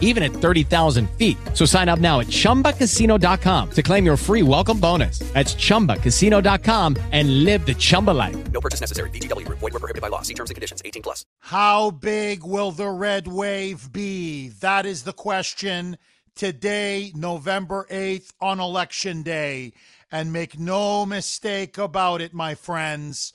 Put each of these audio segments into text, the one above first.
even at 30,000 feet. So sign up now at chumbacasino.com to claim your free welcome bonus. That's chumbacasino.com and live the Chumba life. No purchase necessary. VGW Group. Void were prohibited by law. See terms and conditions. 18 plus. How big will the red wave be? That is the question today, November 8th, on Election Day. And make no mistake about it, my friends.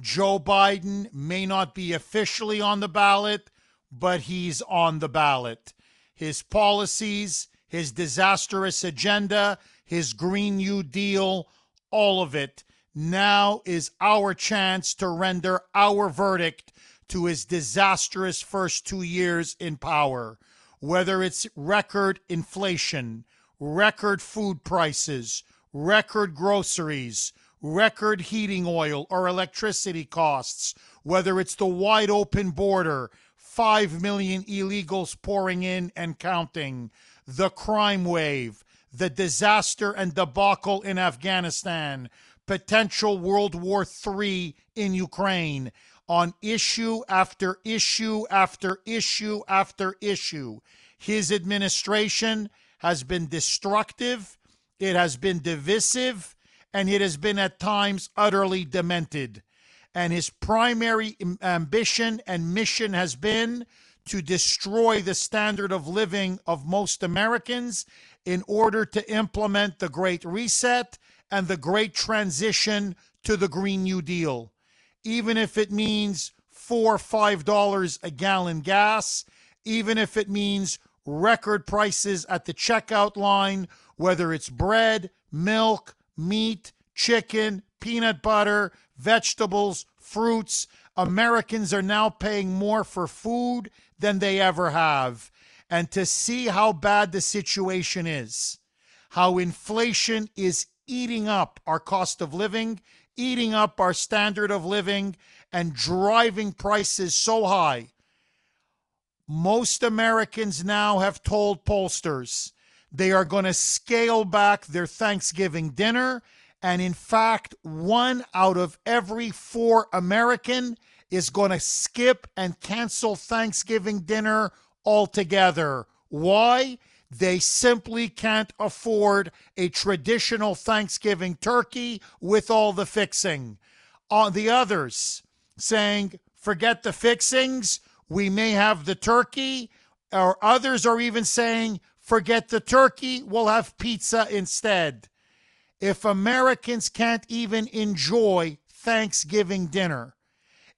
Joe Biden may not be officially on the ballot, but he's on the ballot. His policies, his disastrous agenda, his Green New Deal, all of it. Now is our chance to render our verdict to his disastrous first two years in power. Whether it's record inflation, record food prices, record groceries, record heating oil or electricity costs, whether it's the wide open border, 5 million illegals pouring in and counting, the crime wave, the disaster and debacle in Afghanistan, potential World War III in Ukraine, on issue after issue after issue after issue. His administration has been destructive it has been divisive and it has been at times utterly demented. And his primary ambition and mission has been to destroy the standard of living of most Americans in order to implement the Great Reset and the Great Transition to the Green New Deal. Even if it means four, or five dollars a gallon gas, even if it means record prices at the checkout line whether it's bread, milk, meat, chicken, peanut butter, vegetables, fruits. Americans are now paying more for food than they ever have. And to see how bad the situation is, how inflation is eating up our cost of living, eating up our standard of living, and driving prices so high. Most Americans now have told pollsters they are going to scale back their Thanksgiving dinner. And in fact, one out of every four American is going to skip and cancel Thanksgiving dinner altogether. Why? They simply can't afford a traditional Thanksgiving turkey with all the fixing. On the others saying, forget the fixings, we may have the turkey. Or others are even saying, Forget the turkey, we'll have pizza instead. If Americans can't even enjoy Thanksgiving dinner,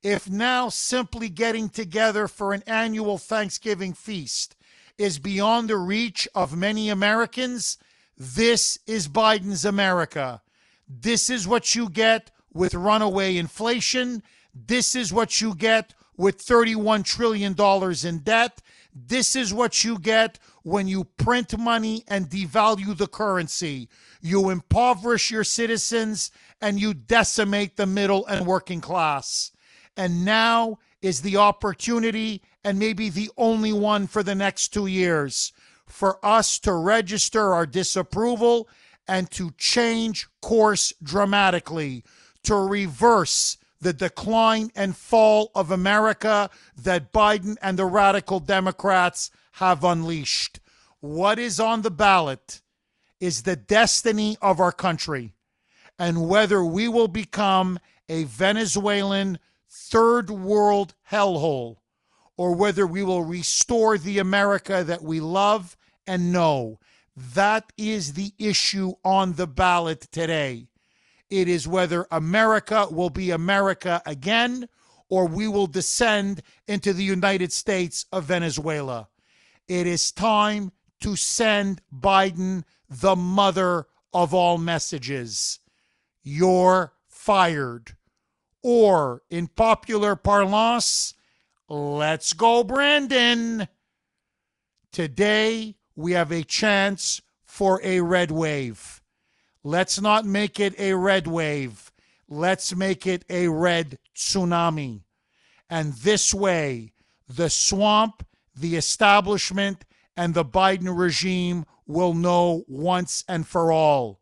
if now simply getting together for an annual Thanksgiving feast is beyond the reach of many Americans, this is Biden's America. This is what you get with runaway inflation. This is what you get with $31 trillion in debt. This is what you get when you print money and devalue the currency. You impoverish your citizens and you decimate the middle and working class. And now is the opportunity, and maybe the only one for the next two years, for us to register our disapproval and to change course dramatically, to reverse the decline and fall of America that Biden and the radical Democrats have unleashed. What is on the ballot is the destiny of our country and whether we will become a Venezuelan third world hellhole or whether we will restore the America that we love and know. That is the issue on the ballot today. It is whether America will be America again or we will descend into the United States of Venezuela. It is time to send Biden the mother of all messages. You're fired. Or, in popular parlance, let's go, Brandon. Today, we have a chance for a red wave. Let's not make it a red wave. Let's make it a red tsunami. And this way, the swamp, the establishment, and the Biden regime will know once and for all.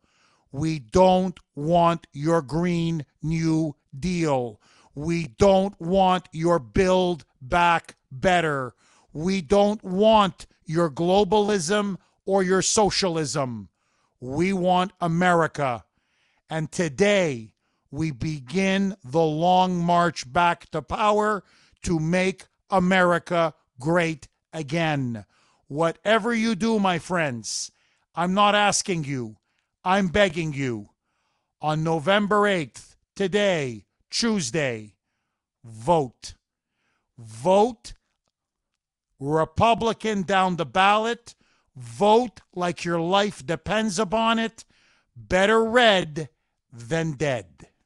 We don't want your Green New Deal. We don't want your Build Back Better. We don't want your globalism or your socialism. We want America. And today, we begin the long march back to power to make America great again. Whatever you do, my friends, I'm not asking you, I'm begging you. On November 8th, today, Tuesday, vote. Vote Republican down the ballot. Vote like your life depends upon it. Better red than dead.